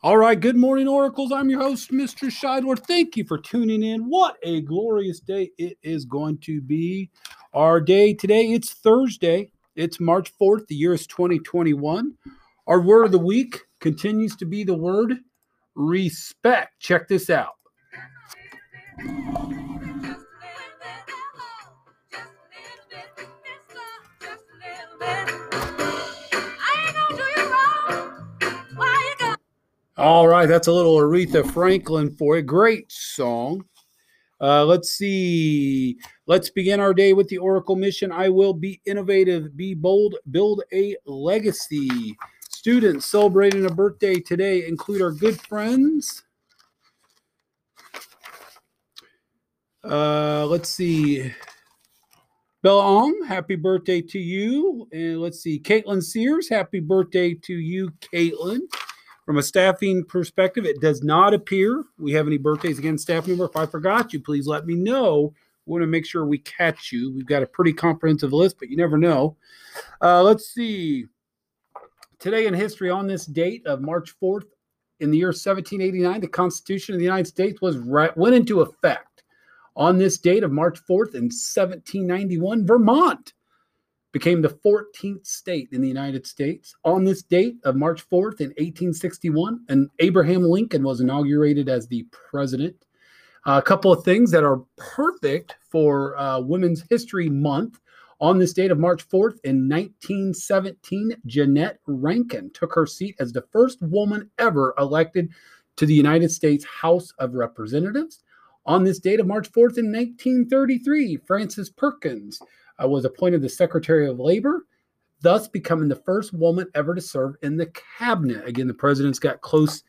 All right, good morning, Oracles. I'm your host, Mr. Scheidler. Thank you for tuning in. What a glorious day it is going to be. Our day today, it's Thursday. It's March 4th. The year is 2021. Our word of the week continues to be the word respect. Check this out. All right, that's a little Aretha Franklin for a great song. Uh, let's see. Let's begin our day with the Oracle mission. I will be innovative, be bold, build a legacy. Students celebrating a birthday today include our good friends. Uh, let's see. Bella Ong, happy birthday to you. And let's see. Caitlin Sears, happy birthday to you, Caitlin. From a staffing perspective, it does not appear we have any birthdays again, staff member. If I forgot you, please let me know. We want to make sure we catch you. We've got a pretty comprehensive list, but you never know. Uh, let's see. Today in history, on this date of March 4th, in the year 1789, the Constitution of the United States was right, went into effect. On this date of March 4th in 1791, Vermont became the 14th state in the United States. On this date of March 4th in 1861, and Abraham Lincoln was inaugurated as the president. Uh, a couple of things that are perfect for uh, Women's History Month. On this date of March 4th in 1917, Jeannette Rankin took her seat as the first woman ever elected to the United States House of Representatives. On this date of March 4th in 1933, Frances Perkins uh, was appointed the Secretary of Labor, thus becoming the first woman ever to serve in the cabinet. Again, the president's got close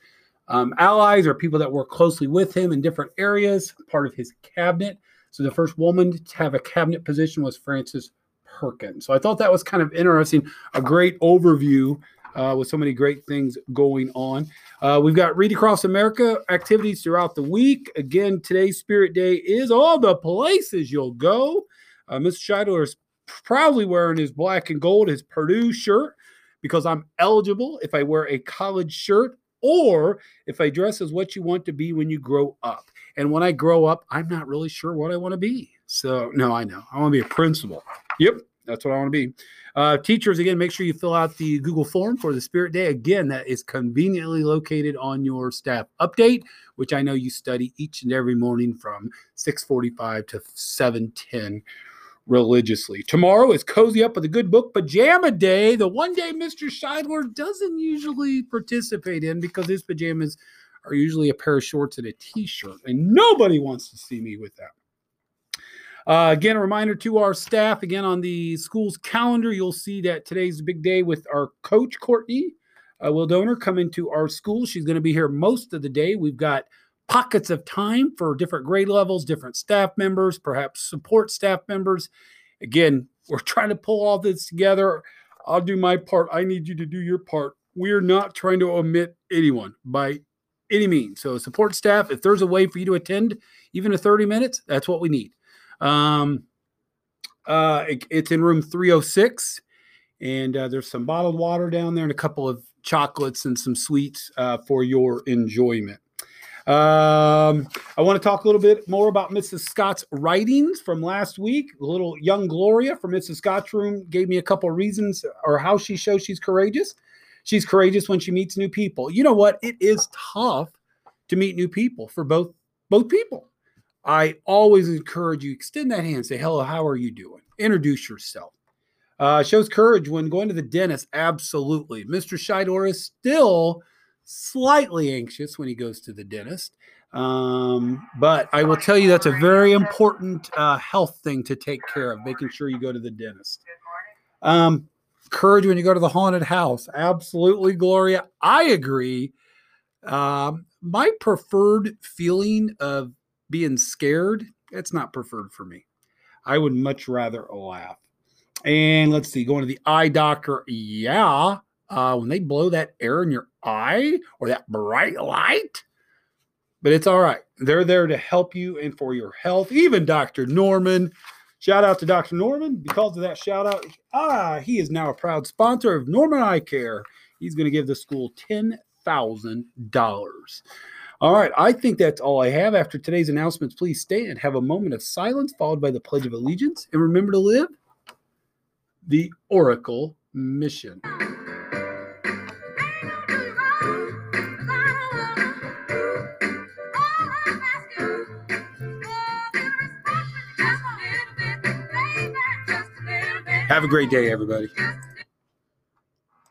um, allies or people that work closely with him in different areas, part of his cabinet. So the first woman to have a cabinet position was Frances Perkins. So I thought that was kind of interesting, a great overview uh, with so many great things going on. Uh, we've got Read Across America activities throughout the week. Again, today's Spirit Day is all the places you'll go. Uh, Mr. Scheidler is proudly wearing his black and gold, his Purdue shirt, because I'm eligible if I wear a college shirt or if I dress as what you want to be when you grow up. And when I grow up, I'm not really sure what I want to be. So, no, I know. I want to be a principal. Yep, that's what I want to be. Uh, teachers, again, make sure you fill out the Google form for the Spirit Day. Again, that is conveniently located on your staff update, which I know you study each and every morning from 645 to 710 religiously. Tomorrow is Cozy Up with a Good Book Pajama Day, the one day Mr. Scheidler doesn't usually participate in because his pajamas are usually a pair of shorts and a t shirt, and nobody wants to see me with that. Uh, again, a reminder to our staff again on the school's calendar, you'll see that today's a big day with our coach, Courtney uh, Will Donor, coming to our school. She's going to be here most of the day. We've got pockets of time for different grade levels, different staff members, perhaps support staff members. Again, we're trying to pull all this together. I'll do my part. I need you to do your part. We're not trying to omit anyone by any means. So, support staff, if there's a way for you to attend even a 30 minutes, that's what we need. Um, uh, it, it's in room 306, and uh, there's some bottled water down there and a couple of chocolates and some sweets uh, for your enjoyment. Um, I want to talk a little bit more about Mrs. Scott's writings from last week. Little young Gloria from Mrs. Scott's room gave me a couple reasons or how she shows she's courageous. She's courageous when she meets new people. You know what? It is tough to meet new people for both both people. I always encourage you extend that hand, say hello, how are you doing? Introduce yourself. Uh, shows courage when going to the dentist. Absolutely. Mr. Scheidler is still slightly anxious when he goes to the dentist. Um, but I will tell you that's a very important uh, health thing to take care of, making sure you go to the dentist. Um, courage when you go to the haunted house. Absolutely, Gloria. I agree. Um, my preferred feeling of being scared, it's not preferred for me. I would much rather laugh. And let's see, going to the eye doctor. Yeah uh, when they blow that air in your eye or that bright light. But it's all right. They're there to help you and for your health. Even Dr. Norman. Shout out to Dr. Norman. Because of that shout out, ah, he is now a proud sponsor of Norman Eye Care. He's going to give the school $10,000 $100,000. All right, I think that's all I have. After today's announcements, please stand, and have a moment of silence, followed by the Pledge of Allegiance, and remember to live the Oracle mission. Have a great day, everybody.